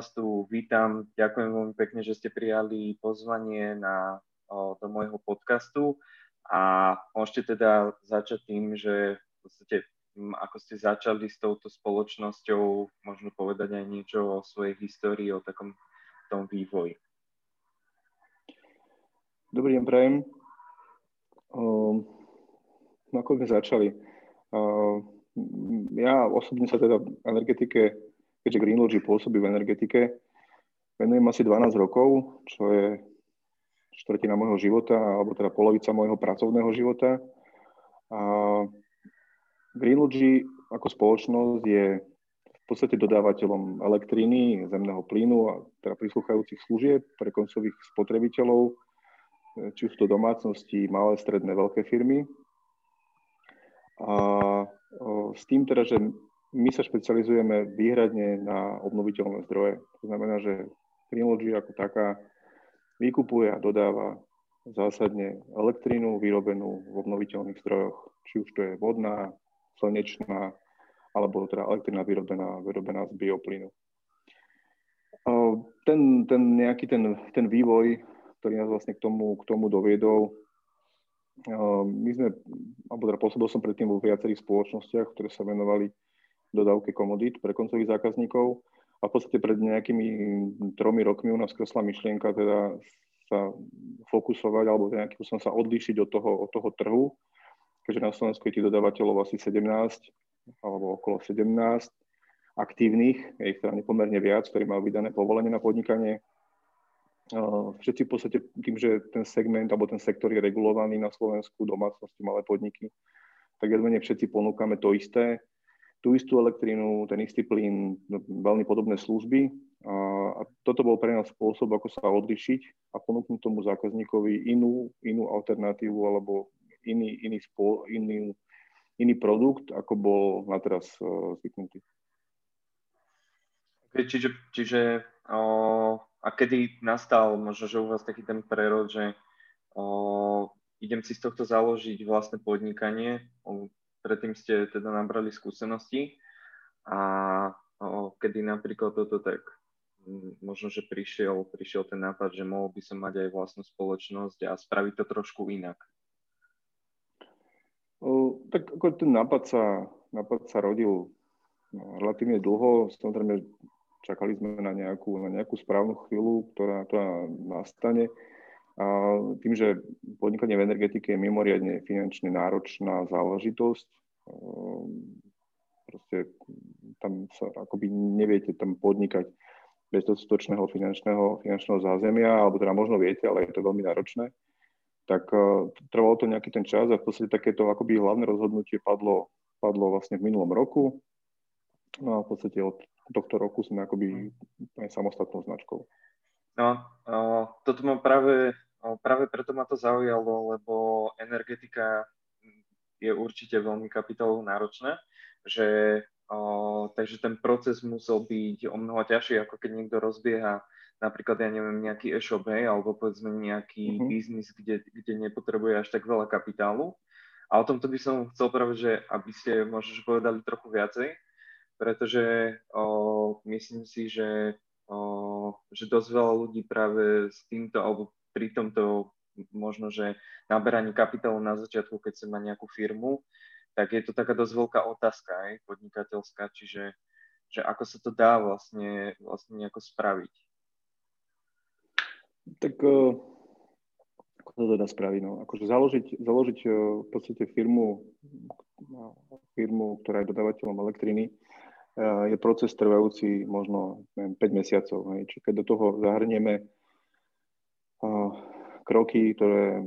Vás tu vítam. Ďakujem veľmi pekne, že ste prijali pozvanie na, do môjho podcastu a môžete teda začať tým, že v podstate ako ste začali s touto spoločnosťou, možno povedať aj niečo o svojej histórii, o takom tom vývoji. Dobrý deň, prajem. Uh, ako sme začali? Uh, ja osobne sa teda energetike, keďže Greenlogy pôsobí v energetike, venujem asi 12 rokov, čo je štvrtina môjho života, alebo teda polovica môjho pracovného života. A Greenlogy ako spoločnosť je v podstate dodávateľom elektriny, zemného plynu a teda prislúchajúcich služieb pre koncových spotrebiteľov, či už to domácnosti, malé, stredné, veľké firmy. A s tým teda, že my sa špecializujeme výhradne na obnoviteľné zdroje. To znamená, že Greenlogy ako taká vykupuje a dodáva zásadne elektrínu vyrobenú v obnoviteľných zdrojoch, či už to je vodná, slnečná, alebo teda elektrina vyrobená, vyrobená z bioplynu. Ten, ten nejaký ten, ten vývoj, ktorý nás vlastne k tomu, k tomu doviedol, my sme, alebo teda pôsobil som predtým vo viacerých spoločnostiach, ktoré sa venovali dodávke komodít pre koncových zákazníkov a v podstate pred nejakými tromi rokmi u nás kresla myšlienka teda sa fokusovať alebo nejakým som sa odlíšiť od toho, od toho trhu, keďže na Slovensku je tých dodávateľov asi 17 alebo okolo 17 aktívnych, je ich teda nepomerne viac, ktorí majú vydané povolenie na podnikanie. Všetci v podstate tým, že ten segment alebo ten sektor je regulovaný na Slovensku, domácnosti, malé podniky, tak jedmene všetci ponúkame to isté, tú istú elektrínu, ten istý plyn, no, veľmi podobné služby. A, toto bol pre nás spôsob, ako sa odlišiť a ponúknuť tomu zákazníkovi inú, inú alternatívu alebo iný, iný, spô, iný, iný produkt, ako bol na teraz uh, zvyknutý. Čiže čiže o, a kedy nastal možno, že u vás taký ten prerod, že o, idem si z tohto založiť vlastné podnikanie, predtým ste teda nabrali skúsenosti a o, kedy napríklad toto tak možno, že prišiel, prišiel ten nápad, že mohol by som mať aj vlastnú spoločnosť a spraviť to trošku inak. O, tak ako ten nápad sa, nápad sa rodil no, relatívne dlho. Samozrejme, čakali sme na nejakú, na nejakú správnu chvíľu, ktorá, ktorá nastane. Tým, že podnikanie v energetike je mimoriadne finančne náročná záležitosť, ehm, proste tam sa akoby neviete tam podnikať bez dostatočného finančného, finančného zázemia, alebo teda možno viete, ale je to veľmi náročné, tak uh, trvalo to nejaký ten čas a v podstate takéto akoby hlavné rozhodnutie padlo, padlo vlastne v minulom roku. No a v podstate od tohto roku sme akoby úplne samostatnou značkou. No, toto ma práve, práve preto ma to zaujalo, lebo energetika je určite veľmi kapitálovo náročná, že, takže ten proces musel byť o mnoho ťažší, ako keď niekto rozbieha napríklad, ja neviem, nejaký e-shop, hej, alebo povedzme nejaký uh-huh. biznis, kde, kde nepotrebuje až tak veľa kapitálu. A o tomto by som chcel práve, že aby ste možno povedali trochu viacej, pretože o, myslím si, že, o, že dosť veľa ľudí práve s týmto, alebo pri tomto možno, že naberaní kapitálu na začiatku, keď sa má nejakú firmu, tak je to taká dosť veľká otázka aj podnikateľská, čiže že ako sa to dá vlastne, vlastne nejako spraviť. Tak ako to dá spraviť? No? Akože založiť, založiť v podstate firmu, firmu, ktorá je dodávateľom elektriny, je proces trvajúci možno neviem, 5 mesiacov. Hej. Čiže keď do toho zahrnieme kroky, ktoré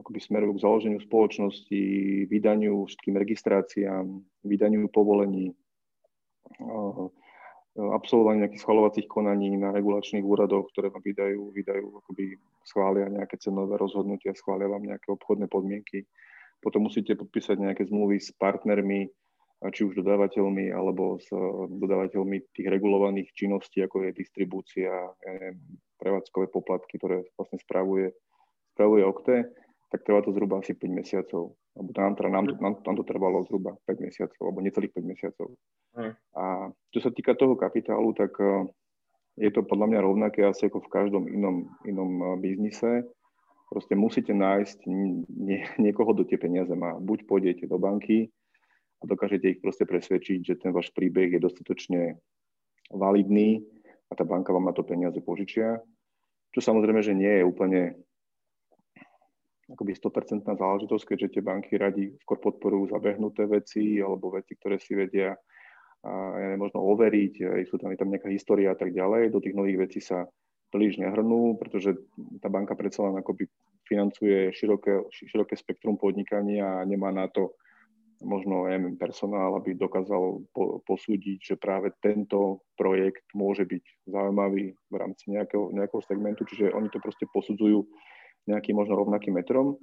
akoby smerujú k založeniu spoločnosti, vydaniu všetkým registráciám, vydaniu povolení, absolvovanie nejakých schvalovacích konaní na regulačných úradoch, ktoré vám vydajú, vydajú akoby schvália nejaké cenové rozhodnutia, schvália vám nejaké obchodné podmienky. Potom musíte podpísať nejaké zmluvy s partnermi, či už dodávateľmi alebo s eh, dodávateľmi tých regulovaných činností, ako je distribúcia, ja neviem, prevádzkové poplatky, ktoré vlastne spravuje, spravuje OKTE. tak trvá to zhruba asi 5 mesiacov. Alebo nám, teda, nám, to, nám, nám to trvalo zhruba 5 mesiacov, alebo necelých 5 mesiacov. Mm. A čo sa týka toho kapitálu, tak uh, je to podľa mňa rovnaké asi ako v každom inom, inom uh, biznise. Proste musíte nájsť nie, niekoho, kto tie peniaze má. Buď pôjdete do banky a dokážete ich proste presvedčiť, že ten váš príbeh je dostatočne validný a tá banka vám na to peniaze požičia. Čo samozrejme, že nie je úplne akoby 100% záležitosť, keďže tie banky radi skôr podporujú zabehnuté veci alebo veci, ktoré si vedia a, možno overiť, sú tam, je tam nejaká história a tak ďalej. Do tých nových vecí sa príliš nehrnú, pretože tá banka predsa len akoby financuje široké, široké spektrum podnikania a nemá na to možno neviem, personál, aby dokázal po, posúdiť, že práve tento projekt môže byť zaujímavý v rámci nejakého, nejakého segmentu, čiže oni to proste posudzujú nejakým možno rovnakým metrom.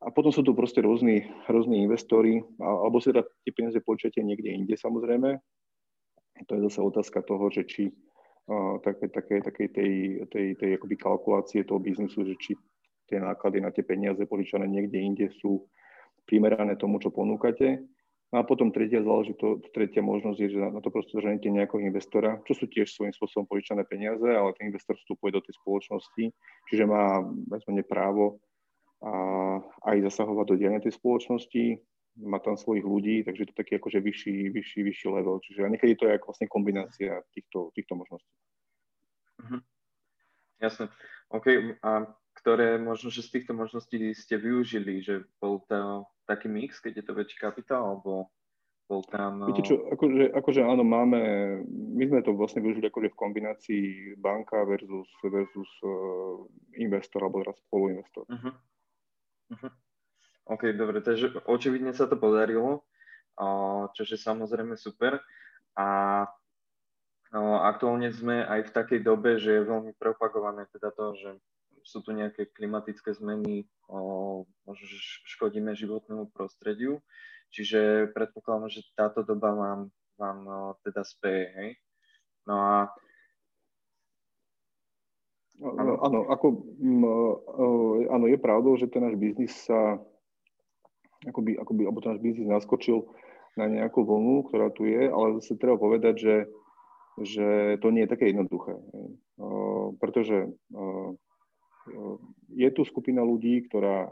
A potom sú tu proste rôzni, rôzni investori, alebo si teda tie peniaze počítate niekde inde samozrejme. To je zase otázka toho, že či uh, také, také, také tej, tej, tej akoby kalkulácie toho biznisu, že či tie náklady na tie peniaze požičané niekde inde sú primerané tomu, čo ponúkate. No a potom tretia záležitosť, tretia možnosť je, že na to proste zženete nejakého investora, čo sú tiež svojím spôsobom požičané peniaze, ale ten investor vstupuje do tej spoločnosti, čiže má vezmene právo a aj zasahovať do diania tej spoločnosti, má tam svojich ľudí, takže to taký akože vyšší, vyšší, vyšší level. Čiže niekedy to je ako vlastne kombinácia týchto, týchto možností. Mhm. Jasne. OK. A ktoré možno, že z týchto možností ste využili, že bol to taký mix, keď je to väčší kapitál, alebo bol tam... Viete čo, akože, akože áno, máme, my sme to vlastne využili akože v kombinácii banka versus, versus uh, investor, alebo teraz spoluinvestor. Uh-huh. Uh-huh. OK, dobre, takže očividne sa to podarilo, čo je samozrejme super. A aktuálne sme aj v takej dobe, že je veľmi propagované teda to, že sú tu nejaké klimatické zmeny, škodíme životnému prostrediu. Čiže predpokladám, že táto doba vám, vám teda speje, hej? No a Áno, áno, ako, áno, je pravdou, že ten náš biznis sa, akoby, akoby, alebo ten náš biznis naskočil na nejakú vlnu, ktorá tu je, ale zase treba povedať, že, že to nie je také jednoduché. Pretože je tu skupina ľudí, ktorá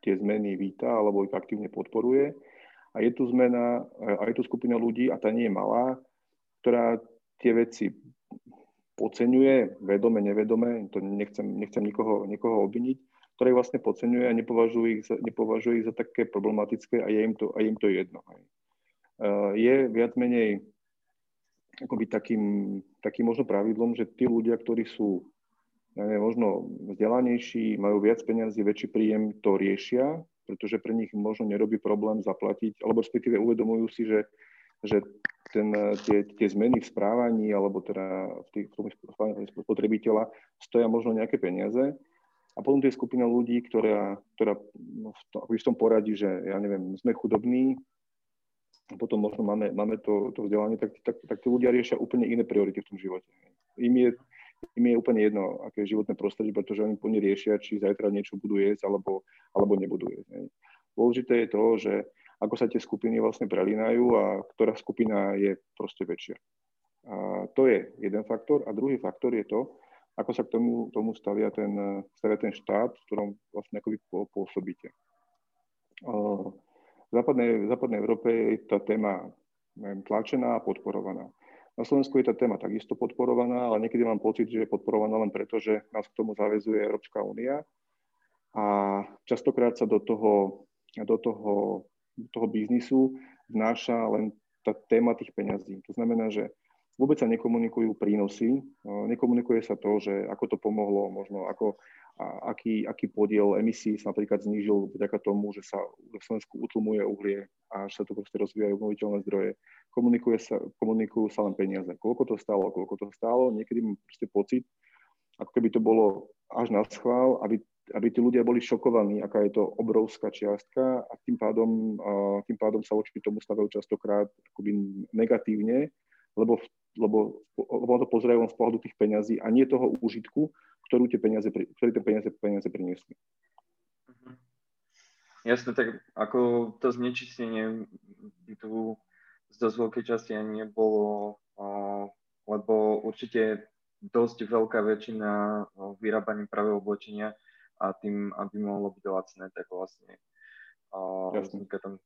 tie zmeny víta alebo ich aktívne podporuje. A je tu zmena, a je tu skupina ľudí, a tá nie je malá, ktorá tie veci podceňuje, vedome, nevedome, to nechcem, nechcem nikoho, nikoho obviniť, ktoré vlastne podceňuje a nepovažuje ich, za, nepovažuje ich za také problematické a je im to, a je im to jedno. Hej. Je viac menej akoby takým, takým možno pravidlom, že tí ľudia, ktorí sú neviem, možno vzdelanejší, majú viac peniazy, väčší príjem, to riešia, pretože pre nich možno nerobí problém zaplatiť, alebo respektíve uvedomujú si, že, že ten, tie, tie zmeny v správaní alebo teda v tých spotrebiteľa stoja možno nejaké peniaze. A potom tie skupina ľudí, ktorá, ktorá v, tom, v tom poradí, že ja neviem, sme chudobní, a potom možno máme, máme to, to vzdelanie, tak, tak, tak tí ľudia riešia úplne iné priority v tom živote. Im je im je úplne jedno, aké je životné prostredie, pretože oni plne riešia, či zajtra niečo budú jesť alebo, alebo nebudú jesť. Ne. Dôležité je to, že ako sa tie skupiny vlastne prelínajú a ktorá skupina je proste väčšia. A to je jeden faktor. A druhý faktor je to, ako sa k tomu, tomu stavia, ten, stavia ten štát, v ktorom vlastne akoby pôsobíte. V západnej, v západnej Európe je tá téma neviem, tlačená a podporovaná. Na Slovensku je tá téma takisto podporovaná, ale niekedy mám pocit, že je podporovaná len preto, že nás k tomu zavezuje Európska únia. A častokrát sa do toho, do toho, do toho biznisu vnáša len tá téma tých peňazí. To znamená, že vôbec sa nekomunikujú prínosy, nekomunikuje sa to, že ako to pomohlo, možno ako, a aký, aký podiel emisí sa napríklad znížil vďaka tomu, že sa v Slovensku utlmuje uhlie a že sa tu proste rozvíjajú obnoviteľné zdroje. Komunikuje sa, komunikujú sa len peniaze. Koľko to stálo, koľko to stálo. Niekedy mám proste pocit, ako keby to bolo až na schvál, aby, aby tí ľudia boli šokovaní, aká je to obrovská čiastka a tým pádom, tým pádom sa voči tomu stavajú častokrát akoby negatívne, lebo, lebo, lebo to pozerajú len z pohľadu tých peňazí a nie toho úžitku, ktorú tie peniaze, ktoré tie peniaze, peniaze priniesli. Jasne, tak ako to znečistenie by tu z dosť veľkej časti ani nebolo, lebo určite dosť veľká väčšina vyrábaním práve oblečenia a tým, aby mohlo byť lacné, tak vlastne vzniká tam.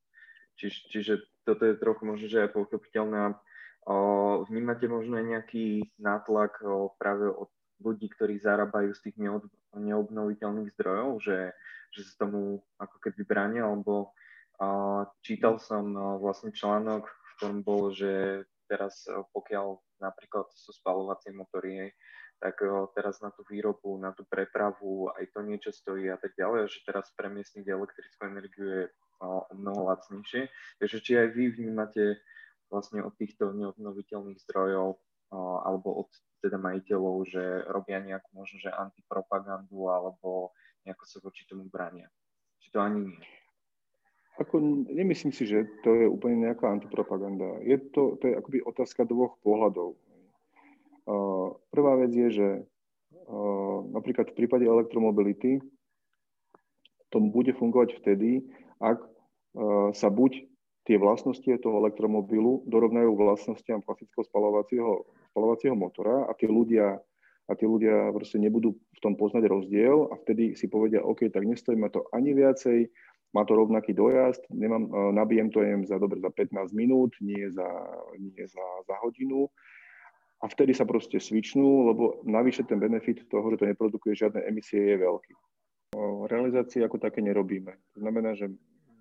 Čiže, čiže toto je trochu možno, že aj pochopiteľné. Vnímate možno aj nejaký nátlak práve od ľudí, ktorí zarábajú z tých neobnoviteľných zdrojov, že, že sa tomu ako keby bránia, alebo čítal som vlastne článok, v ktorom bolo, že teraz pokiaľ napríklad sú spalovacie motory, tak teraz na tú výrobu, na tú prepravu, aj to niečo stojí a tak ďalej, že teraz premiestniť elektrickú energiu je o mnoho lacnejšie. Takže či aj vy vnímate vlastne od týchto neobnoviteľných zdrojov alebo od teda majiteľov, že robia nejakú možno, že antipropagandu alebo nejako sa voči tomu bránia. Či to ani nie. Ako, nemyslím si, že to je úplne nejaká antipropaganda. Je to, to je akoby otázka dvoch pohľadov. Prvá vec je, že napríklad v prípade elektromobility to bude fungovať vtedy, ak sa buď tie vlastnosti toho elektromobilu dorovnajú vlastnostiam klasického spalovacieho, spalovacieho motora a tí ľudia a tí ľudia proste nebudú v tom poznať rozdiel a vtedy si povedia, OK, tak nestojí ma to ani viacej, má to rovnaký dojazd, nemám, e, nabijem to jem za, dobre, za 15 minút, nie za, nie za, za hodinu. A vtedy sa proste svičnú, lebo navyše ten benefit toho, že to neprodukuje žiadne emisie, je veľký. O realizácii ako také nerobíme. To znamená, že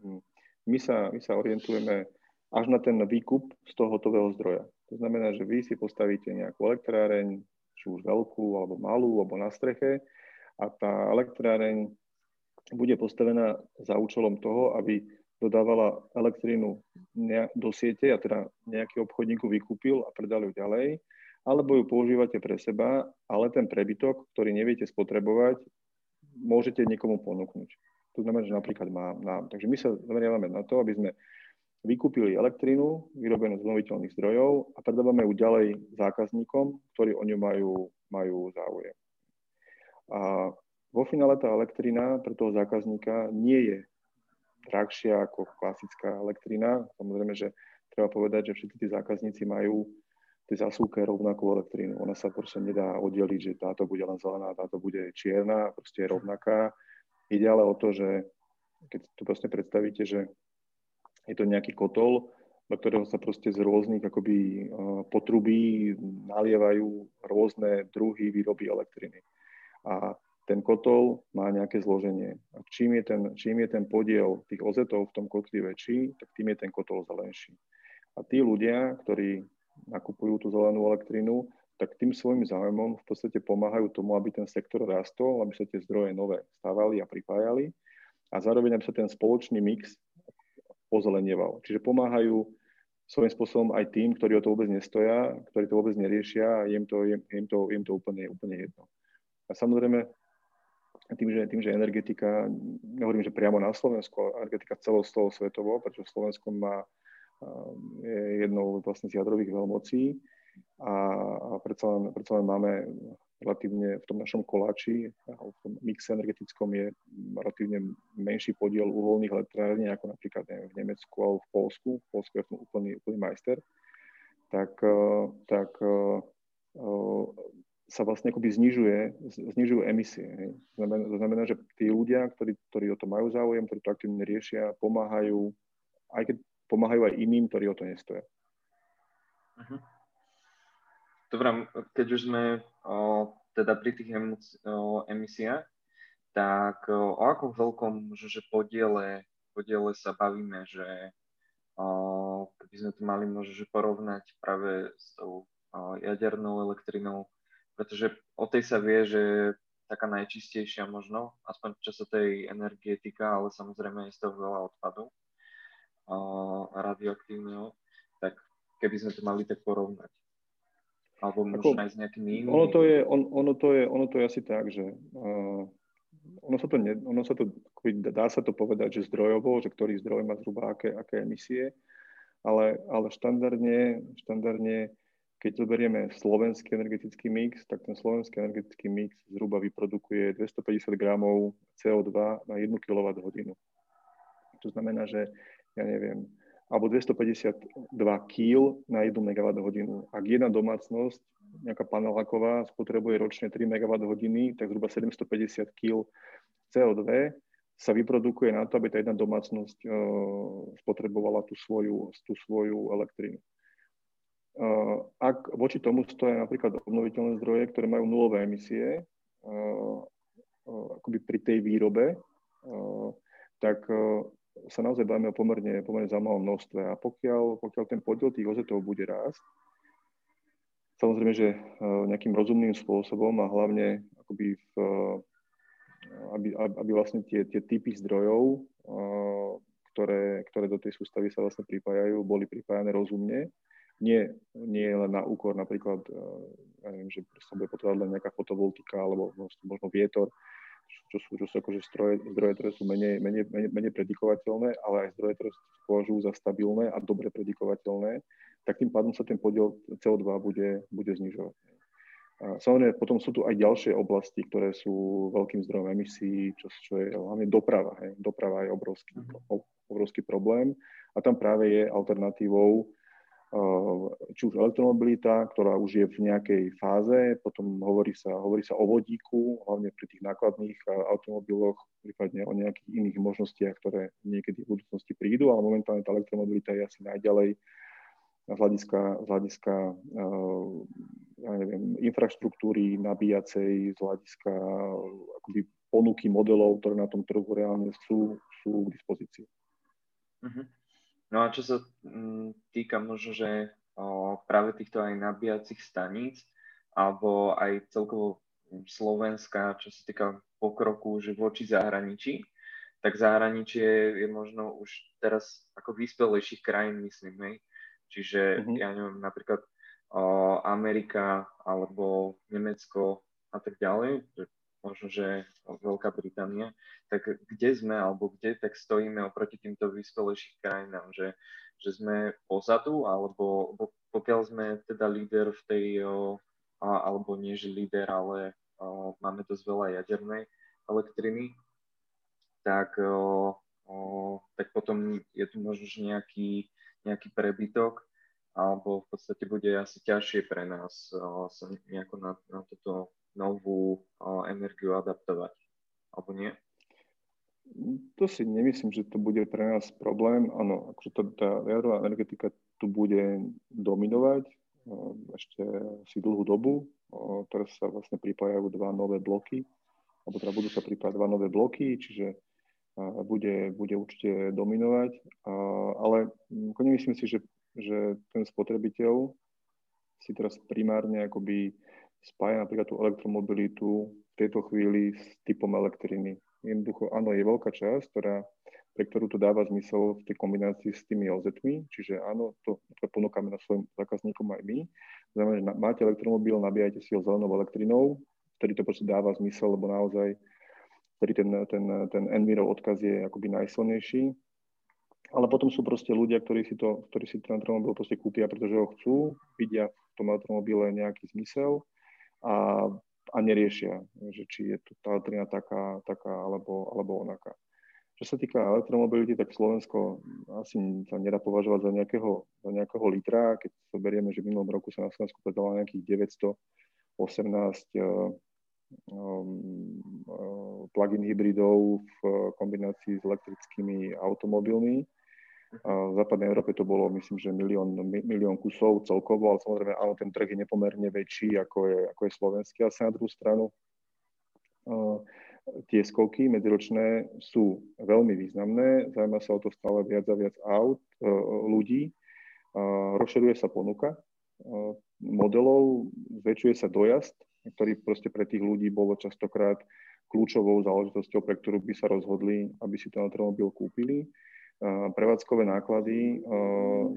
hm, my sa, my sa orientujeme až na ten výkup z toho hotového zdroja. To znamená, že vy si postavíte nejakú elektráreň, či už veľkú, alebo malú, alebo na streche a tá elektráreň bude postavená za účelom toho, aby dodávala elektrínu do siete a teda nejaký obchodník vykúpil a predal ju ďalej, alebo ju používate pre seba, ale ten prebytok, ktorý neviete spotrebovať, môžete niekomu ponúknuť. To znamená, že napríklad mám, nám. Takže my sa zameriavame na to, aby sme vykúpili elektrínu vyrobenú z obnoviteľných zdrojov a predávame ju ďalej zákazníkom, ktorí o ňu majú, majú záujem. A vo finále tá elektrina pre toho zákazníka nie je drahšia ako klasická elektrina. Samozrejme, že treba povedať, že všetci tí zákazníci majú tej zasúke rovnakú elektrínu. Ona sa proste nedá oddeliť, že táto bude len zelená, táto bude čierna, proste je rovnaká. Ide ale o to, že keď to proste predstavíte, že je to nejaký kotol, do ktorého sa proste z rôznych akoby eh, potrubí nalievajú rôzne druhy výroby elektriny. A ten kotol má nejaké zloženie. A čím je ten, čím je ten podiel tých ozetov v tom kotli väčší, tak tým je ten kotol zelenší. A tí ľudia, ktorí nakupujú tú zelenú elektrínu, tak tým svojim záujmom v podstate pomáhajú tomu, aby ten sektor rastol, aby sa tie zdroje nové stávali a pripájali a zároveň aby sa ten spoločný mix pozelenieval. Čiže pomáhajú svojím spôsobom aj tým, ktorí o to vôbec nestoja, ktorí to vôbec neriešia a im to, im, to, im to úplne, úplne jedno. A samozrejme, tým, že, tým, že energetika, nehovorím, že priamo na Slovensku, ale energetika celosvetovo, pretože Slovensko má, je jednou vlastne z jadrových veľmocí a, predsa, len, predsa len máme relatívne v tom našom koláči, v tom mixe energetickom je relatívne menší podiel uholných elektrární, ako napríklad neviem, v Nemecku alebo v Polsku. V Polsku je v tom úplný, úplný majster. Tak, tak sa vlastne akoby znižuje, znižujú emisie. Znamená, to znamená, že tí ľudia, ktorí, ktorí o to majú záujem, ktorí to aktívne riešia, pomáhajú, aj keď pomáhajú aj iným, ktorí o to nestoja. Uh-huh. Dobre, keď už sme o, teda pri tých o, emisiách, tak o, o akom veľkom že podiele, podiele sa bavíme, že o, keby sme to mali možno že porovnať práve s tou o, jadernou elektrinou, pretože o tej sa vie, že taká najčistejšia možno, aspoň čo sa tej energie týka, ale samozrejme je z toho veľa odpadu radioaktívneho, tak keby sme to mali tak porovnať. Alebo možno aj s nejakými inými. Ono to je, on, ono to je, ono to je asi tak, že uh, ono sa to, ne, ono sa to, dá sa to povedať, že zdrojovo, že ktorý zdroj má zhruba aké, aké emisie, ale, ale štandardne, štandardne keď zoberieme slovenský energetický mix, tak ten slovenský energetický mix zhruba vyprodukuje 250 gramov CO2 na 1 kWh. To znamená, že ja neviem, alebo 252 kg na 1 MWh. Ak jedna domácnosť, nejaká paneláková, spotrebuje ročne 3 MWh, tak zhruba 750 kg CO2 sa vyprodukuje na to, aby tá jedna domácnosť uh, spotrebovala tú svoju, tú svoju elektrínu. Uh, ak voči tomu stoja napríklad obnoviteľné zdroje, ktoré majú nulové emisie, uh, akoby pri tej výrobe, tak sa naozaj bavíme o pomerne, pomerne zaujímavom množstve. A pokiaľ, pokiaľ ten podiel tých ozetov bude rásť, samozrejme, že nejakým rozumným spôsobom a hlavne akoby v, aby, aby vlastne tie, tie typy zdrojov, ktoré, ktoré do tej sústavy sa vlastne pripájajú, boli pripájané rozumne. Nie, nie len na úkor napríklad, ja neviem, že sa bude potrebovať len nejaká fotovoltika alebo možno vietor, čo sú, čo sú akože stroje, zdroje, ktoré sú menej, menej, menej, menej predikovateľné, ale aj zdroje, ktoré sa považujú za stabilné a dobre predikovateľné, tak tým pádom sa ten podiel CO2 bude, bude znižovať. Samozrejme, potom sú tu aj ďalšie oblasti, ktoré sú veľkým zdrojom emisí, čo, čo je hlavne doprava. Hej. Doprava je obrovský, mhm. obrovský problém a tam práve je alternatívou či už elektromobilita, ktorá už je v nejakej fáze, potom hovorí sa, hovorí sa o vodíku, hlavne pri tých nákladných uh, automobiloch, prípadne o nejakých iných možnostiach, ktoré niekedy v budúcnosti prídu, ale momentálne tá elektromobilita je asi najďalej z hľadiska, z hľadiska uh, ja neviem, infraštruktúry nabíjacej, z hľadiska akoby ponuky modelov, ktoré na tom trhu reálne sú, sú k dispozícii. Uh-huh. No a čo sa mm, týka možno, že práve týchto aj nabíjacích staníc, alebo aj celkovo Slovenska, čo sa týka pokroku, že voči zahraničí, tak zahraničie je možno už teraz ako vyspelejších krajín, myslím, hej. Čiže mm-hmm. ja neviem, napríklad o, Amerika alebo Nemecko a tak ďalej, možno, že Veľká Británia, tak kde sme alebo kde tak stojíme oproti týmto vyspelejších krajinám, že, že sme pozadu alebo pokiaľ sme teda líder v tej, alebo nie že líder, ale máme dosť veľa jadernej elektriny, tak, tak potom je tu možno nejaký nejaký prebytok, alebo v podstate bude asi ťažšie pre nás sa nejako na, na túto novú energiu adaptovať, alebo nie? To si nemyslím, že to bude pre nás problém. Áno, akože tá, tá jadrová energetika tu bude dominovať ešte si dlhú dobu. Teraz sa vlastne pripájajú dva nové bloky, alebo teda budú sa pripájať dva nové bloky, čiže bude, bude určite dominovať, ale nemyslím si, že, že ten spotrebiteľ si teraz primárne akoby spája napríklad tú elektromobilitu v tejto chvíli s typom elektriny. Jednoducho, áno, je veľká časť, ktorá, pre ktorú to dáva zmysel v tej kombinácii s tými OZ-mi, čiže áno, to, to ponúkame na svojim zákazníkom aj my. Znamená, že máte elektromobil, nabíjajte si ho zelenou elektrinou, vtedy to proste dáva zmysel, lebo naozaj ktorý ten, ten, ten Enviro odkaz je akoby najsilnejší. Ale potom sú proste ľudia, ktorí si, to, ktorí si ten automobil proste kúpia, pretože ho chcú, vidia v tom automobile nejaký zmysel a, a neriešia, že či je to tá elektrina taká, taká alebo, alebo onaká. Čo sa týka elektromobility, tak Slovensko asi sa nedá považovať za nejakého, za nejakého litra. Keď to berieme, že v minulom roku sa na Slovensku predalo nejakých 918 Um, uh, plug-in hybridov v kombinácii s elektrickými automobilmi. V západnej Európe to bolo, myslím, že milión, milión kusov celkovo, ale samozrejme, áno, ten trh je nepomerne väčší, ako je, ako je slovenský. Ale sa na druhú stranu tie skoky medziročné sú veľmi významné. Zaujíma sa o to stále viac a viac aut, uh, ľudí. Rozširuje sa ponuka modelov, zväčšuje sa dojazd ktorý proste pre tých ľudí bolo častokrát kľúčovou záležitosťou, pre ktorú by sa rozhodli, aby si ten automobil kúpili. Prevádzkové náklady,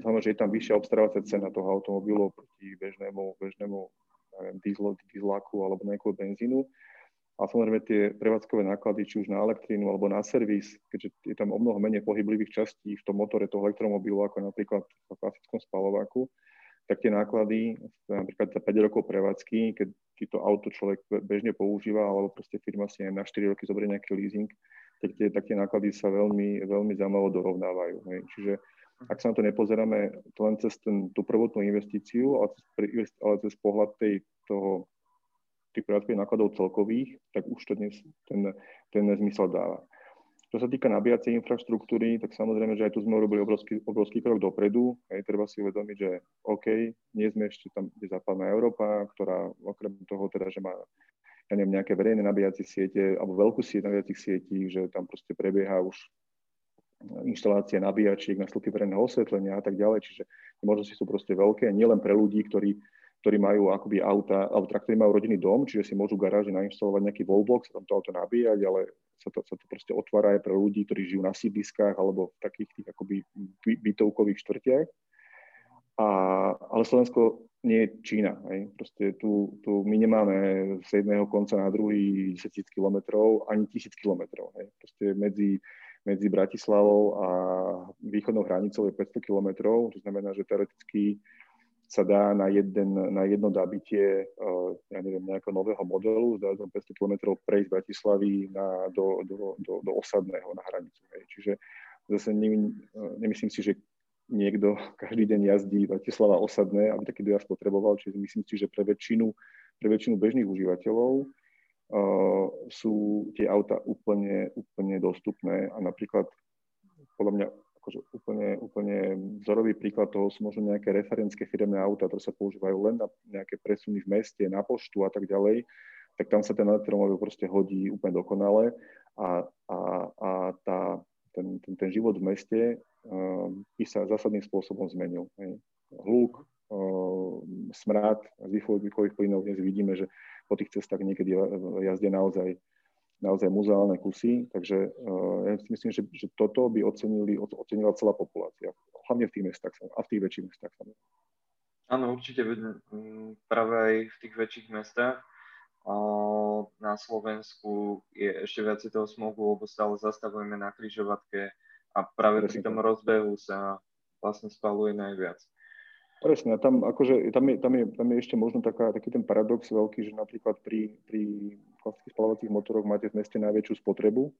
znamená, že je tam vyššia obstarávacia cena toho automobilu proti bežnému, bežnému neviem, diesel, dieselaku alebo nejakého benzínu. A samozrejme tie prevádzkové náklady, či už na elektrínu alebo na servis, keďže je tam o mnoho menej pohyblivých častí v tom motore toho elektromobilu, ako napríklad v klasickom spalováku, tak tie náklady, napríklad za 5 rokov prevádzky, keď to auto človek bežne používa, alebo proste firma si aj na 4 roky zoberie nejaký leasing, tak tie, tak tie náklady sa veľmi, veľmi zaujímavo dorovnávajú. Hej. Čiže ak sa na to nepozeráme to len cez ten, tú prvotnú investíciu, ale cez, ale cez pohľad tej, toho, tých prevádzkových nákladov celkových, tak už to dnes ten, ten zmysel dáva. Čo sa týka nabíjacej infraštruktúry, tak samozrejme, že aj tu sme urobili obrovský, obrovský krok dopredu. Hej, treba si uvedomiť, že OK, nie sme ešte tam, kde západná Európa, ktorá okrem toho teda, že má ja neviem, nejaké verejné nabíjacie siete alebo veľkú sieť nabíjacích sietí, že tam proste prebieha už inštalácia nabíjačiek na stĺpy verejného osvetlenia a tak ďalej. Čiže možnosti sú proste veľké, nielen pre ľudí, ktorí ktorí majú akoby auta, alebo teda, ktorí majú rodinný dom, čiže si môžu v garáži nainštalovať nejaký wallbox a tam to auto nabíjať, ale sa to, sa to proste otvára aj pre ľudí, ktorí žijú na sídliskách alebo v takých tých akoby bytovkových štvrtiach. A, ale Slovensko nie je Čína. Hej. Proste tu, tu my nemáme z jedného konca na druhý 10 000 kilometrov, ani tisíc kilometrov. Proste medzi, medzi Bratislavou a východnou hranicou je 500 kilometrov, to znamená, že teoreticky sa dá na, jeden, na jedno nabitie eh, ja neviem, nejakého nového modelu, dá 500 km prejsť z Bratislavy na, do, do, do, do osadného na hranicu. Hej. Čiže zase ne, nemyslím si, že niekto každý deň jazdí Bratislava osadné, aby taký dojazd potreboval, čiže myslím si, že pre väčšinu, pre väčšinu bežných užívateľov uh, sú tie auta úplne, úplne dostupné a napríklad podľa mňa akože úplne, úplne vzorový príklad toho sú možno nejaké referenské firemné auta, ktoré sa používajú len na nejaké presuny v meste, na poštu a tak ďalej, tak tam sa ten elektromobil proste hodí úplne dokonale a, a, a tá, ten, ten, ten život v meste uh, by sa zásadným spôsobom zmenil. Hej. Hluk, uh, smrad z výfukových plynov dnes vidíme, že po tých cestách niekedy jazdia naozaj naozaj muzeálne kusy, takže uh, ja si myslím, že, že toto by ocenili, ocenila celá populácia, hlavne v tých mestách a v tých väčších mestách. Áno, určite práve aj v tých väčších mestách. Na Slovensku je ešte viacej toho smogu, lebo stále zastavujeme na križovatke a práve pri tom rozbehu sa vlastne spaluje najviac. Presne, a tam, akože, tam, je, tam, je, tam je ešte možno taká, taký ten paradox veľký, že napríklad pri, pri klasických spalovacích motoroch máte v meste najväčšiu spotrebu.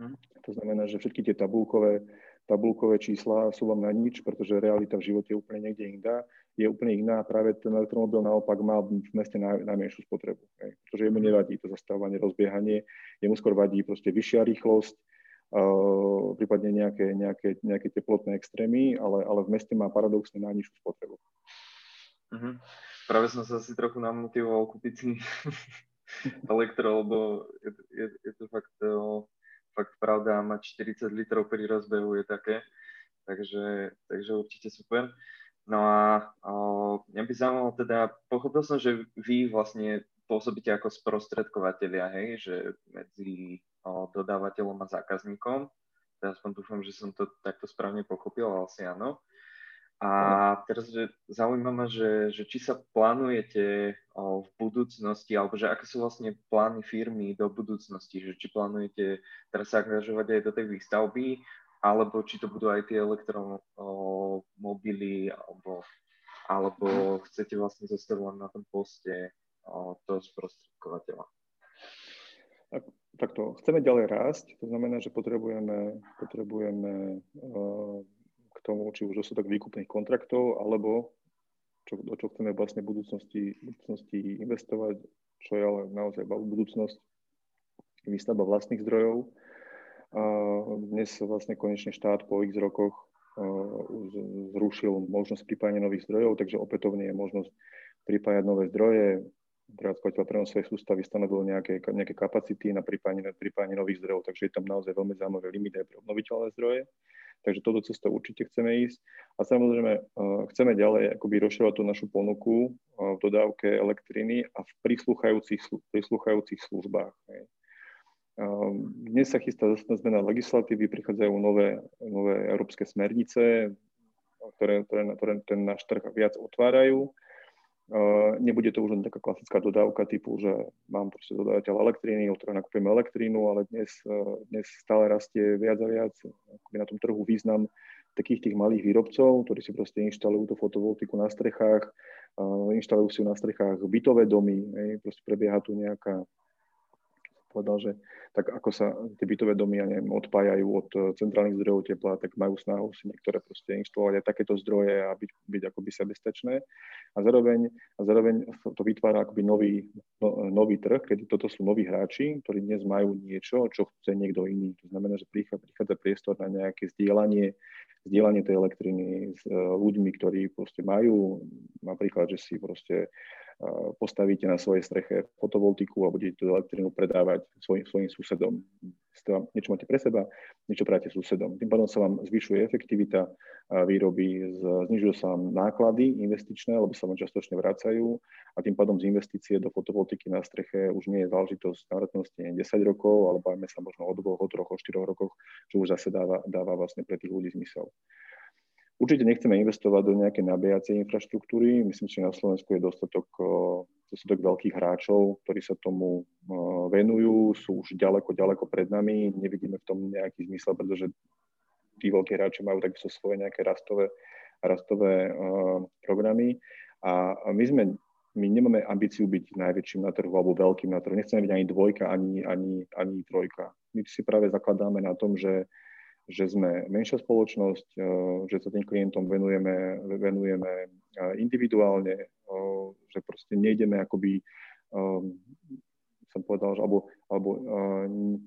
Mm. To znamená, že všetky tie tabulkové, tabulkové čísla sú vám na nič, pretože realita v živote je úplne niekde inda, je úplne iná a práve ten elektromobil naopak má v meste naj, najmenšiu spotrebu. Hej. Pretože jemu nevadí to zastavovanie, rozbiehanie, jemu skôr vadí proste vyššia rýchlosť, Uh, prípadne nejaké, nejaké, nejaké teplotné extrémy, ale, ale v meste má paradoxne najnižšiu spotrebu. Uh-huh. Práve som sa asi trochu namotivoval kúpiť si elektro, lebo je, je, je to fakt, uh, fakt pravda, mať 40 litrov pri rozbehu je také, takže, takže určite super. No a uh, mňa by zaujímalo teda, pochopil som, že vy vlastne pôsobíte ako sprostredkovateľia, hej, že medzi dodávateľom a zákazníkom. Ja aspoň dúfam, že som to takto správne pochopil, ale asi áno. A teraz že zaujíma ma, že, že či sa plánujete o, v budúcnosti, alebo že aké sú vlastne plány firmy do budúcnosti, že či plánujete teraz sa angažovať aj do tej výstavby, alebo či to budú aj tie elektromobily, alebo, alebo chcete vlastne zostať na tom poste toho sprostredkovateľa takto, chceme ďalej rásť, to znamená, že potrebujeme, potrebujeme k tomu, či už dostatok výkupných kontraktov, alebo čo, do čo chceme vlastne v budúcnosti, budúcnosti investovať, čo je ale naozaj budúcnosť, výstavba vlastných zdrojov. Uh, dnes vlastne konečne štát po x rokoch zrušil možnosť pripájania nových zdrojov, takže opätovne je možnosť pripájať nové zdroje, prevádzkovateľ prenosovej sústavy stanovil nejaké, nejaké kapacity na pripájanie, pripájanie nových zdrojov, takže je tam naozaj veľmi zaujímavé limit aj pre obnoviteľné zdroje. Takže toto cestou určite chceme ísť. A samozrejme chceme ďalej akoby rozširovať tú našu ponuku v dodávke elektriny a v prislúchajúcich, prislúchajúcich službách. Hej. Uh, dnes sa chystá zase zmena legislatívy, prichádzajú nové, nové európske smernice, ktoré, ktoré, ktoré ten náš trh viac otvárajú. Nebude to už len taká klasická dodávka typu, že mám proste dodávateľ elektriny, od ktorého nakupujem elektrínu, ale dnes, dnes stále rastie viac a viac na tom trhu význam takých tých malých výrobcov, ktorí si proste inštalujú tú fotovoltiku na strechách, inštalujú si na strechách bytové domy, proste prebieha tu nejaká povedal, že tak ako sa tie bytové domy, ja neviem, odpájajú od eh, centrálnych zdrojov tepla, tak majú snahu si niektoré proste inštalovať aj takéto zdroje a byť, byť akoby sebestačné. A zároveň, a zároveň to vytvára akoby nový, no, nový trh, kedy toto sú noví hráči, ktorí dnes majú niečo, čo chce niekto iný. To znamená, že prichádza, prichádza priestor na nejaké zdieľanie, zdieľanie tej elektriny s uh, ľuďmi, ktorí proste majú, napríklad, že si proste postavíte na svojej streche fotovoltiku a budete tú elektrínu predávať svojim, svojim susedom. Niečo máte pre seba, niečo práte susedom. Tým pádom sa vám zvyšuje efektivita výroby, znižujú sa vám náklady investičné, lebo sa vám častočne vracajú a tým pádom z investície do fotovoltiky na streche už nie je záležitosť návratnosti 10 rokov, alebo aj sa možno o dvoch, o troch, o štyroch rokoch, čo už zase dáva, dáva vlastne pre tých ľudí zmysel. Určite nechceme investovať do nejakej nabíjacej infraštruktúry. Myslím si, že na Slovensku je dostatok, dostatok veľkých hráčov, ktorí sa tomu venujú, sú už ďaleko, ďaleko pred nami. Nevidíme v tom nejaký zmysel, pretože tí veľkí hráči majú takisto svoje nejaké rastové, rastové programy. A my sme my nemáme ambíciu byť najväčším na trhu alebo veľkým na trhu. Nechceme byť ani dvojka, ani, ani, ani trojka. My si práve zakladáme na tom, že že sme menšia spoločnosť, eh, že sa tým klientom venujeme, venujeme eh, individuálne, eh, že proste nejdeme akoby, som povedal, že alebo, alebo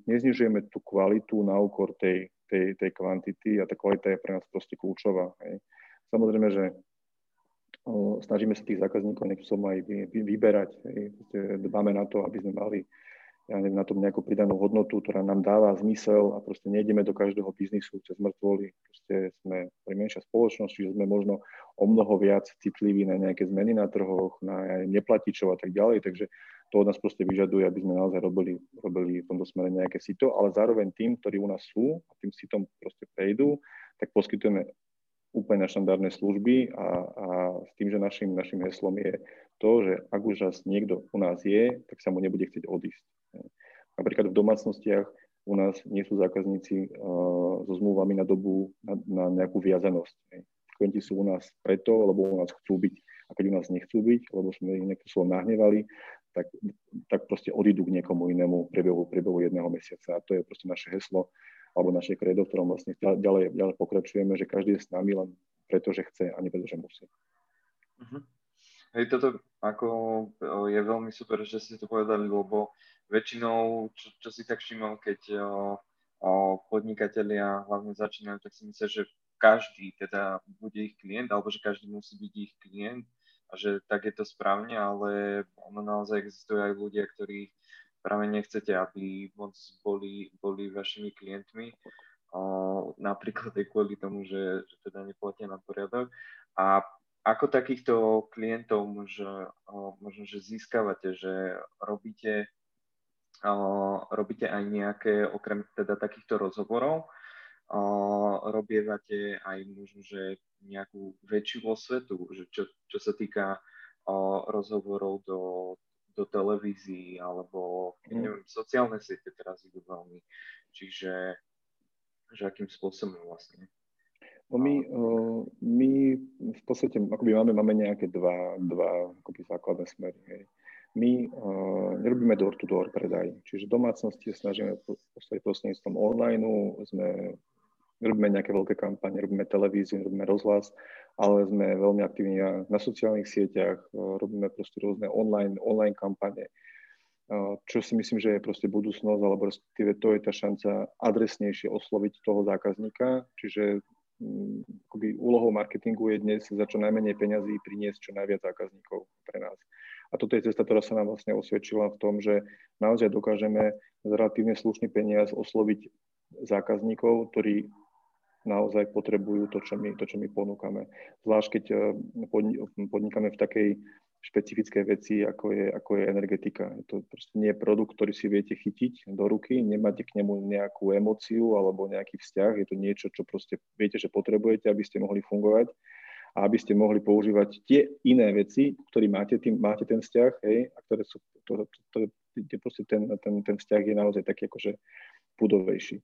neznižujeme tú kvalitu na úkor tej, tej, tej kvantity a tá kvalita je pre nás proste kľúčová. Hej. Samozrejme, že snažíme sa tých zákazníkov nejakým som aj vyberať. Hej. Dbáme na to, aby sme mali ja neviem, na tom nejakú pridanú hodnotu, ktorá nám dáva zmysel a proste nejdeme do každého biznisu cez mŕtvoly. Proste sme pri menšia spoločnosť, čiže sme možno o mnoho viac citliví na nejaké zmeny na trhoch, na neplatičov a tak ďalej, takže to od nás proste vyžaduje, aby sme naozaj robili, robili v tomto smere nejaké sito, ale zároveň tým, ktorí u nás sú a tým sitom proste prejdú, tak poskytujeme úplne štandardné služby a, a s tým, že našim, našim heslom je to, že ak už raz niekto u nás je, tak sa mu nebude chcieť odísť. Napríklad v domácnostiach u nás nie sú zákazníci uh, so zmluvami na dobu, na, na nejakú viazanosť. Klienti sú u nás preto, lebo u nás chcú byť. A keď u nás nechcú byť, lebo sme ich nejakým slovom nahnevali, tak, tak proste odídu k niekomu inému priebehu, priebehu jedného mesiaca. A to je proste naše heslo alebo naše kredo, v ktorom vlastne ďalej, ďalej pokračujeme, že každý je s nami len preto, že chce a nie preto, že musí. Uh-huh. Hej, toto ako je veľmi super, že ste to povedali, lebo väčšinou, čo, čo si tak všimol, keď o, o podnikatelia hlavne začínajú, tak si myslia, že každý teda bude ich klient, alebo že každý musí byť ich klient a že tak je to správne, ale ono naozaj existujú aj ľudia, ktorí práve nechcete, aby moc boli, boli vašimi klientmi, o, napríklad aj kvôli tomu, že, že teda neplatia na poriadok. A ako takýchto klientov možno, možno že získavate, že robíte, robíte aj nejaké, okrem teda takýchto rozhovorov, robievate aj možno, že nejakú väčšiu osvetu, že čo, čo sa týka rozhovorov do, do televízií alebo mm. neviem, sociálne siete teraz idú veľmi, čiže že akým spôsobom vlastne. No my, my v podstate akoby máme, máme nejaké dva, dva akoby základné smery. Hej. My uh, nerobíme door-to-door predaj, čiže domácnosti snažíme postaviť prostredníctvom online, sme, nerobíme nejaké veľké kampane, robíme televíziu, robíme rozhlas, ale sme veľmi aktívni na, sociálnych sieťach, uh, robíme proste rôzne online, online kampane, čo si myslím, že je proste budúcnosť, alebo respektíve to je tá šanca adresnejšie osloviť toho zákazníka, čiže akoby úlohou marketingu je dnes za čo najmenej peňazí priniesť čo najviac zákazníkov pre nás. A toto je cesta, ktorá sa nám vlastne osvedčila v tom, že naozaj dokážeme z relatívne slušný peniaz osloviť zákazníkov, ktorí naozaj potrebujú to, čo my, to, čo my ponúkame. Zvlášť keď eh, podnikáme v takej špecifické veci, ako je, ako je energetika. Je to proste nie je produkt, ktorý si viete chytiť do ruky, nemáte k nemu nejakú emóciu alebo nejaký vzťah, je to niečo, čo proste viete, že potrebujete, aby ste mohli fungovať a aby ste mohli používať tie iné veci, ktoré máte, tým, máte ten vzťah, hej, a ktoré sú, to, to, to, to, proste ten, ten, ten vzťah je naozaj taký akože pudovejší.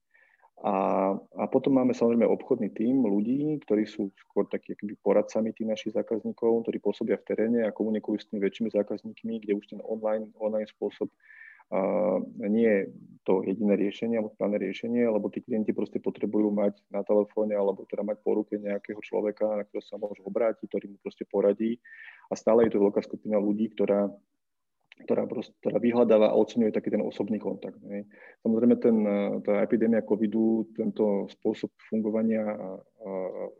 A, a potom máme samozrejme obchodný tím ľudí, ktorí sú skôr takí akby poradcami tých našich zákazníkov, ktorí pôsobia v teréne a komunikujú s tými väčšími zákazníkmi, kde už ten online, online spôsob nie je to jediné riešenie alebo správne riešenie, lebo tí klienti proste potrebujú mať na telefóne alebo teda mať po ruke nejakého človeka, na ktorého sa môžu obrátiť, ktorý mu proste poradí. A stále je to veľká skupina ľudí, ktorá ktorá, proste, ktorá vyhľadáva a oceňuje taký ten osobný kontakt. Ne. Samozrejme, ten, tá epidémia covidu tento spôsob fungovania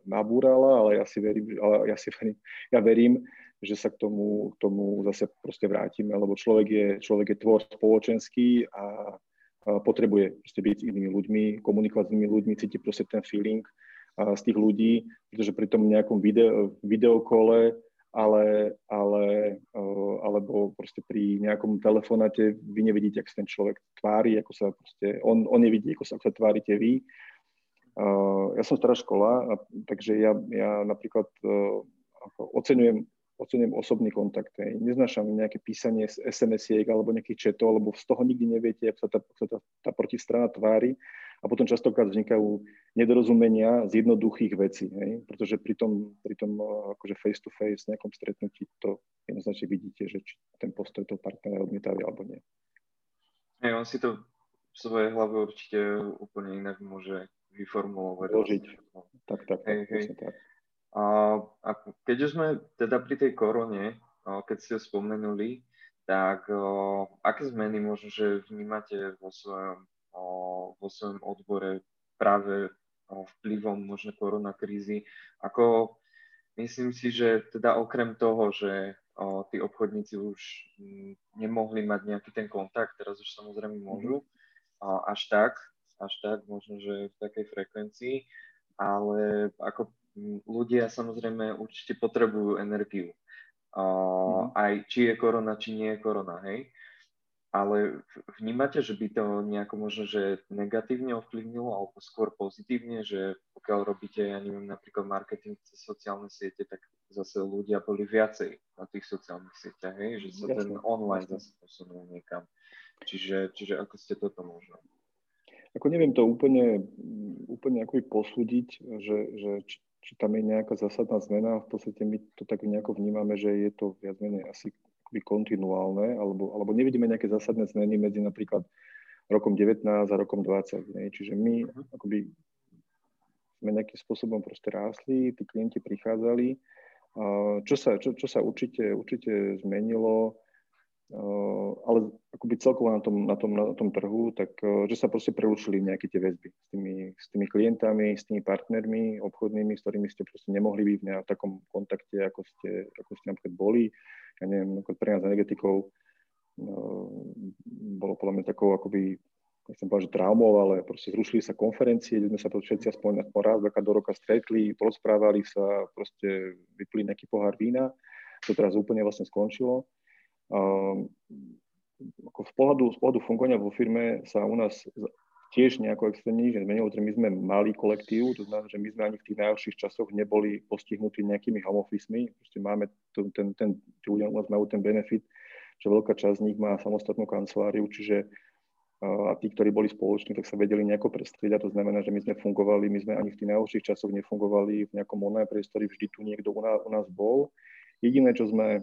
nabúrala, ale ja si verím, ale ja, si verím, ja verím, že sa k tomu, k tomu zase proste vrátime, lebo človek je, človek je tvor spoločenský a, potrebuje proste byť s inými ľuďmi, komunikovať s inými ľuďmi, cítiť proste ten feeling z tých ľudí, pretože pri tom nejakom video, videokole ale, ale, alebo proste pri nejakom telefonáte vy nevidíte, ako sa ten človek tvári, ako sa proste, on, on nevidí, ako sa, ako sa tvárite vy. Ja som stará škola, takže ja, ja napríklad ako oceňujem, oceňujem osobný kontakt. Neznášam nejaké písanie z SMS-iek alebo nejakých chatov, lebo z toho nikdy neviete, ako sa tá, sa tá, tá protistrana tvári a potom častokrát vznikajú nedorozumenia z jednoduchých vecí, hej? pretože pri tom, pri tom eh, akože face to face nejakom stretnutí to jednoznačne vidíte, že či ten postoj toho partnera je odmietavý alebo nie. Hej, on si to v svojej hlave určite úplne inak môže vyformulovať. Ložiť. Tak, tak, hej, tak, hej. tak. A, a keď už sme teda pri tej korone, keď ste ho spomenuli, tak o, aké zmeny možno, že vnímate vo svojom vo svojom odbore práve vplyvom možno koronakrízy. Ako myslím si, že teda okrem toho, že o, tí obchodníci už m, nemohli mať nejaký ten kontakt, teraz už samozrejme môžu, mm-hmm. o, až tak, až tak, možno, že v takej frekvencii, ale ako m, ľudia samozrejme určite potrebujú energiu. O, mm-hmm. Aj či je korona, či nie je korona, hej ale vnímate, že by to nejako možno, že negatívne ovplyvnilo alebo skôr pozitívne, že pokiaľ robíte, ja neviem, napríklad marketing cez sociálne siete, tak zase ľudia boli viacej na tých sociálnych sieťach, hej? že sa ten online zase posunul niekam. Čiže, čiže ako ste toto možno? Ako neviem to úplne, úplne ako posúdiť, že, že či, či tam je nejaká zásadná zmena. V podstate my to tak nejako vnímame, že je to viac menej asi akoby kontinuálne, alebo, alebo nevidíme nejaké zásadné zmeny medzi napríklad rokom 19 a rokom 20. Ne? Čiže my mhm. akoby sme nejakým spôsobom proste rástli, tí klienti prichádzali. Čo sa, čo, čo sa určite, určite zmenilo, ale akoby celkovo na tom, na tom, na tom trhu, tak že sa proste prerušili nejaké tie väzby s tými, s tými klientami, s tými partnermi obchodnými, s ktorými ste proste nemohli byť v takom kontakte, ako ste, ako ste napríklad boli ja neviem, ako pre nás energetikov no, bolo podľa mňa takou akoby nechcem povedať, že traumou, ale proste zrušili sa konferencie, kde sme sa to všetci aspoň raz do roka stretli, porozprávali sa, proste vypili nejaký pohár vína. To teraz úplne vlastne skončilo. Um, ako z pohľadu, z pohľadu fungovania vo firme sa u nás tiež nejako extrémne nič nezmenilo, pretože my sme malý kolektív, to znamená, že my sme ani v tých najhorších časoch neboli postihnutí nejakými home office-mi. Proste máme ten, ten, tí ľudia u nás majú ten benefit, že veľká časť z nich má samostatnú kanceláriu, čiže a tí, ktorí boli spoloční, tak sa vedeli nejako prestriedať. To znamená, že my sme fungovali, my sme ani v tých najhorších časoch nefungovali v nejakom online priestore, vždy tu niekto u nás, u nás bol. Jediné, čo sme,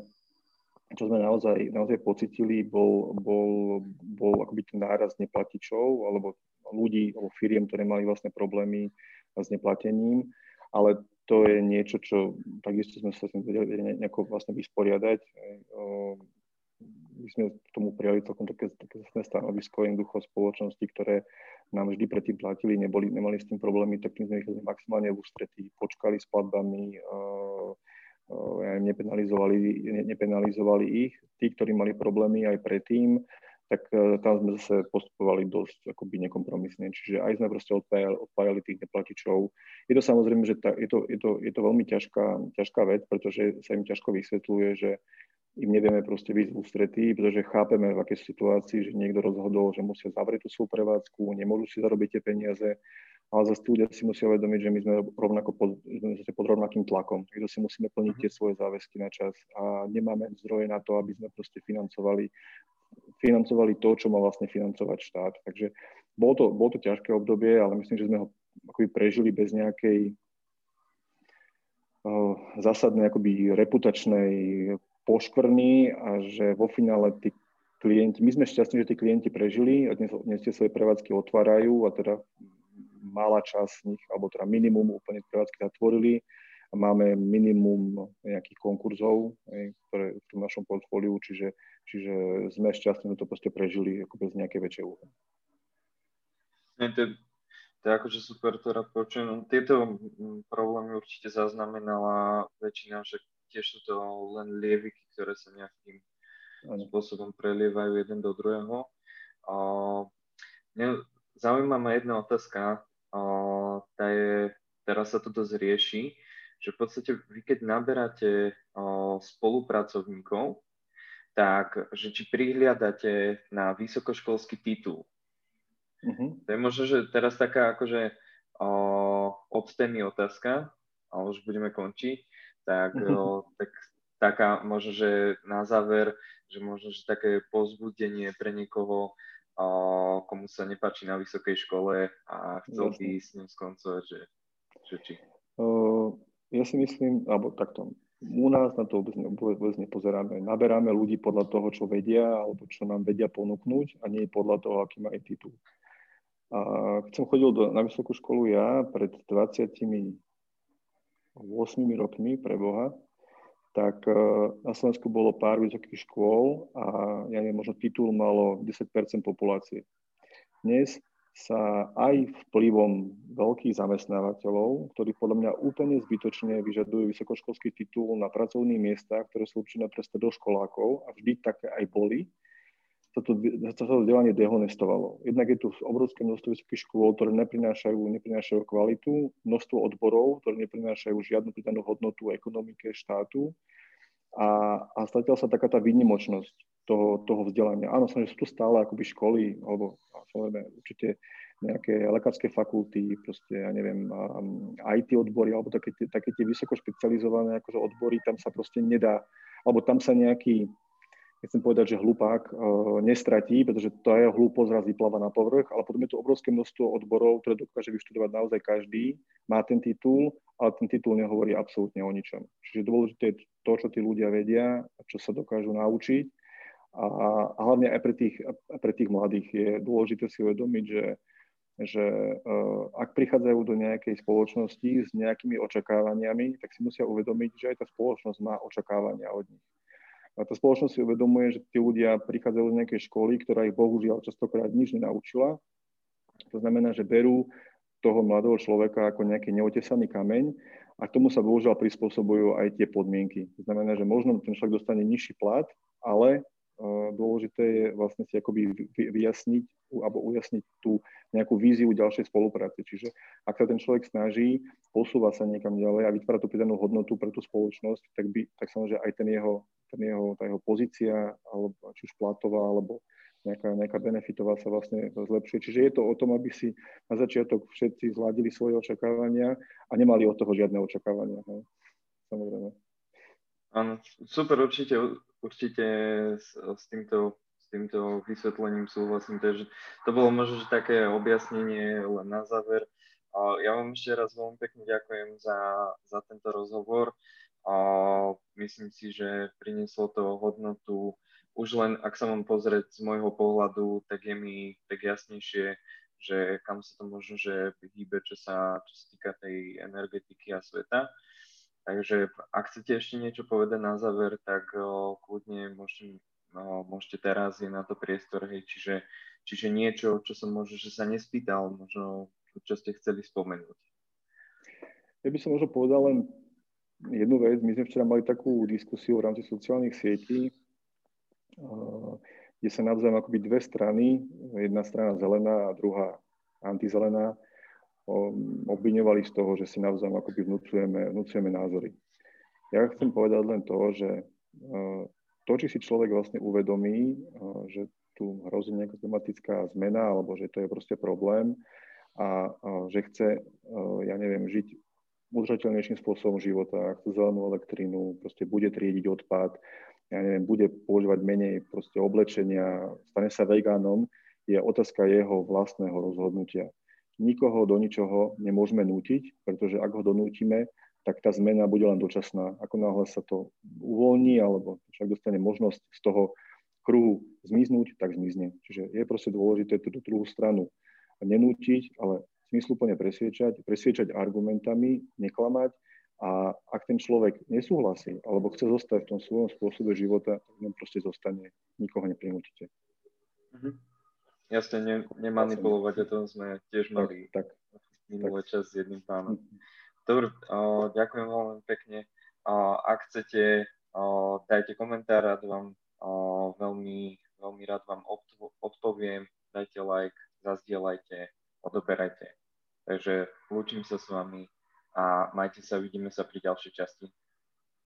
čo sme naozaj, naozaj pocitili, bol, bol, bol akoby ten náraz neplatičov, alebo ľudí alebo firiem, ktoré mali vlastne problémy s neplatením, ale to je niečo, čo takisto sme sa tým vedeli nejako vlastne vysporiadať. My sme k tomu prijali celkom také, také stanovisko jednoducho spoločnosti, ktoré nám vždy predtým platili, neboli, nemali s tým problémy, tak my sme ich maximálne v ústretí, počkali s platbami, nepenalizovali, nepenalizovali ich. Tí, ktorí mali problémy aj predtým, tak e, tam sme zase postupovali dosť akoby nekompromisne. Čiže aj sme proste odpájali, odpájali tých neplatičov. Je to samozrejme, že ta, je, to, je, to, je to veľmi ťažká, ťažká vec, pretože sa im ťažko vysvetľuje, že im nevieme proste byť ústretí, pretože chápeme, v akej situácii, že niekto rozhodol, že musia zavrieť tú svoju prevádzku, nemôžu si zarobiť tie peniaze, ale zase ľudia si musia uvedomiť, že my sme rovnako pod, sme pod rovnakým tlakom, takže si musíme plniť tie mhm. svoje záväzky na čas a nemáme zdroje na to, aby sme proste financovali financovali to, čo má vlastne financovať štát. Takže bolo to, bolo to ťažké obdobie, ale myslím, že sme ho akoby prežili bez nejakej uh, zásadnej akoby reputačnej poškvrny a že vo finále tí klienti, my sme šťastní, že tí klienti prežili a dnes, dnes tie svoje prevádzky otvárajú a teda malá časť z nich, alebo teda minimum úplne prevádzky zatvorili a máme minimum nejakých konkurzov, ktoré v našom portfóliu, čiže, čiže sme šťastní, že to proste prežili ako bez nejakej väčšej úhry. To, to je akože super rád počujem. Tieto problémy určite zaznamenala väčšina, že tiež sú to len lieviky, ktoré sa nejakým spôsobom prelievajú jeden do druhého. mňa zaujíma ma jedna otázka, tá je, teraz sa to dosť rieši, že v podstate vy keď naberáte spolupracovníkov, tak že či prihliadate na vysokoškolský titul. Uh-huh. To je možno, že teraz taká akože o, od témy otázka, ale už budeme končiť, tak, o, tak taká možno, že na záver, že možno, že také pozbudenie pre niekoho, o, komu sa nepáči na vysokej škole a chcel by s ním skoncovať, že, že či? Uh, ja si myslím, alebo takto, u nás na to vôbec, vôbec nepozeráme. Naberáme ľudí podľa toho, čo vedia, alebo čo nám vedia ponúknuť a nie podľa toho, aký majú titul. A keď som chodil do, na vysokú školu ja pred 28 rokmi pre Boha, tak e, na Slovensku bolo pár vysokých škôl a ja neviem, možno titul malo 10% populácie. Dnes sa aj vplyvom veľkých zamestnávateľov, ktorí podľa mňa úplne zbytočne vyžadujú vysokoškolský titul na pracovných miestach, ktoré sú určené pre stredoškolákov a vždy také aj boli, sa to, sa to vzdelanie dehonestovalo. Jednak je tu obrovské množstvo vysokých škôl, ktoré neprinášajú, neprinášajú kvalitu, množstvo odborov, ktoré neprinášajú žiadnu pridanú hodnotu ekonomike štátu a, a stratila sa taká tá výnimočnosť toho, toho vzdelania. Áno, že sú tu stále akoby školy, alebo samozrejme určite nejaké lekárske fakulty, proste, ja neviem, IT odbory, alebo také, také tie vysoko špecializované akože odbory, tam sa proste nedá, alebo tam sa nejaký nechcem povedať, že hlupák uh, nestratí, pretože to jeho hlúposť raz vypláva na povrch, ale potom je tu obrovské množstvo odborov, ktoré dokáže vyštudovať naozaj každý, má ten titul, ale ten titul nehovorí absolútne o ničom. Čiže dôležité je to, čo tí ľudia vedia, čo sa dokážu naučiť a, a hlavne aj pre tých, pre tých mladých je dôležité si uvedomiť, že že uh, ak prichádzajú do nejakej spoločnosti s nejakými očakávaniami, tak si musia uvedomiť, že aj tá spoločnosť má očakávania od nich. A tá spoločnosť si uvedomuje, že tí ľudia prichádzajú z nejakej školy, ktorá ich bohužiaľ častokrát nič nenaučila. To znamená, že berú toho mladého človeka ako nejaký neotesaný kameň a k tomu sa bohužiaľ prispôsobujú aj tie podmienky. To znamená, že možno ten človek dostane nižší plat, ale uh, dôležité je vlastne si akoby vyjasniť alebo ujasniť tú nejakú víziu ďalšej spolupráce. Čiže ak sa ten človek snaží, posúva sa niekam ďalej a vytvára tú pridanú hodnotu pre tú spoločnosť, tak, by, tak samozrejme aj ten jeho ten jeho, tá jeho pozícia, alebo či už platová, alebo nejaká, nejaká benefitová sa vlastne zlepšuje. Čiže je to o tom, aby si na začiatok všetci zladili svoje očakávania a nemali od toho žiadne očakávania. No. Samozrejme. Áno, super, určite, určite s, s, týmto, týmto vysvetlením súhlasím. Takže to bolo možno, že také objasnenie len na záver. Ja vám ešte raz veľmi pekne ďakujem za, za tento rozhovor myslím si, že prinieslo to hodnotu. Už len, ak sa mám pozrieť z môjho pohľadu, tak je mi tak jasnejšie, že kam sa to možno, že hýbe, čo sa, čo sa týka tej energetiky a sveta. Takže ak chcete ešte niečo povedať na záver, tak kľudne môžete, o, môžete teraz, je na to priestor, hej, čiže, čiže niečo, čo som možno, že sa nespýtal, možno čo ste chceli spomenúť. Ja by som možno povedal len jednu vec. My sme včera mali takú diskusiu v rámci sociálnych sietí, kde sa navzájom akoby dve strany, jedna strana zelená a druhá antizelená, obviňovali z toho, že si navzájom akoby vnúcujeme, vnúcujeme názory. Ja chcem povedať len to, že to, či si človek vlastne uvedomí, že tu hrozí nejaká klimatická zmena, alebo že to je proste problém a, a že chce, ja neviem, žiť udržateľnejším spôsobom života, chce zelenú elektrínu, proste bude triediť odpad, ja neviem, bude používať menej proste oblečenia, stane sa vegánom, je otázka jeho vlastného rozhodnutia. Nikoho do ničoho nemôžeme nútiť, pretože ak ho donútime, tak tá zmena bude len dočasná. Ako náhle sa to uvoľní, alebo však dostane možnosť z toho kruhu zmiznúť, tak zmizne. Čiže je proste dôležité tú druhú stranu nenútiť, ale zmysluplne presviečať, presviečať argumentami, neklamať a ak ten človek nesúhlasí alebo chce zostať v tom svojom spôsobe života, tak len proste zostane, nikoho neprinútite. Mhm. Jasne, ne, nemanipulovať, a to sme tiež mali tak, tak, minulý tak. čas s jedným pánom. Mhm. Dobre, ďakujem veľmi pekne. Ak chcete, dajte komentár, rád vám veľmi, veľmi rád vám odpoviem, dajte like, zazdieľajte, odoberajte. Takže lúčim sa s vami a majte sa, vidíme sa pri ďalšej časti.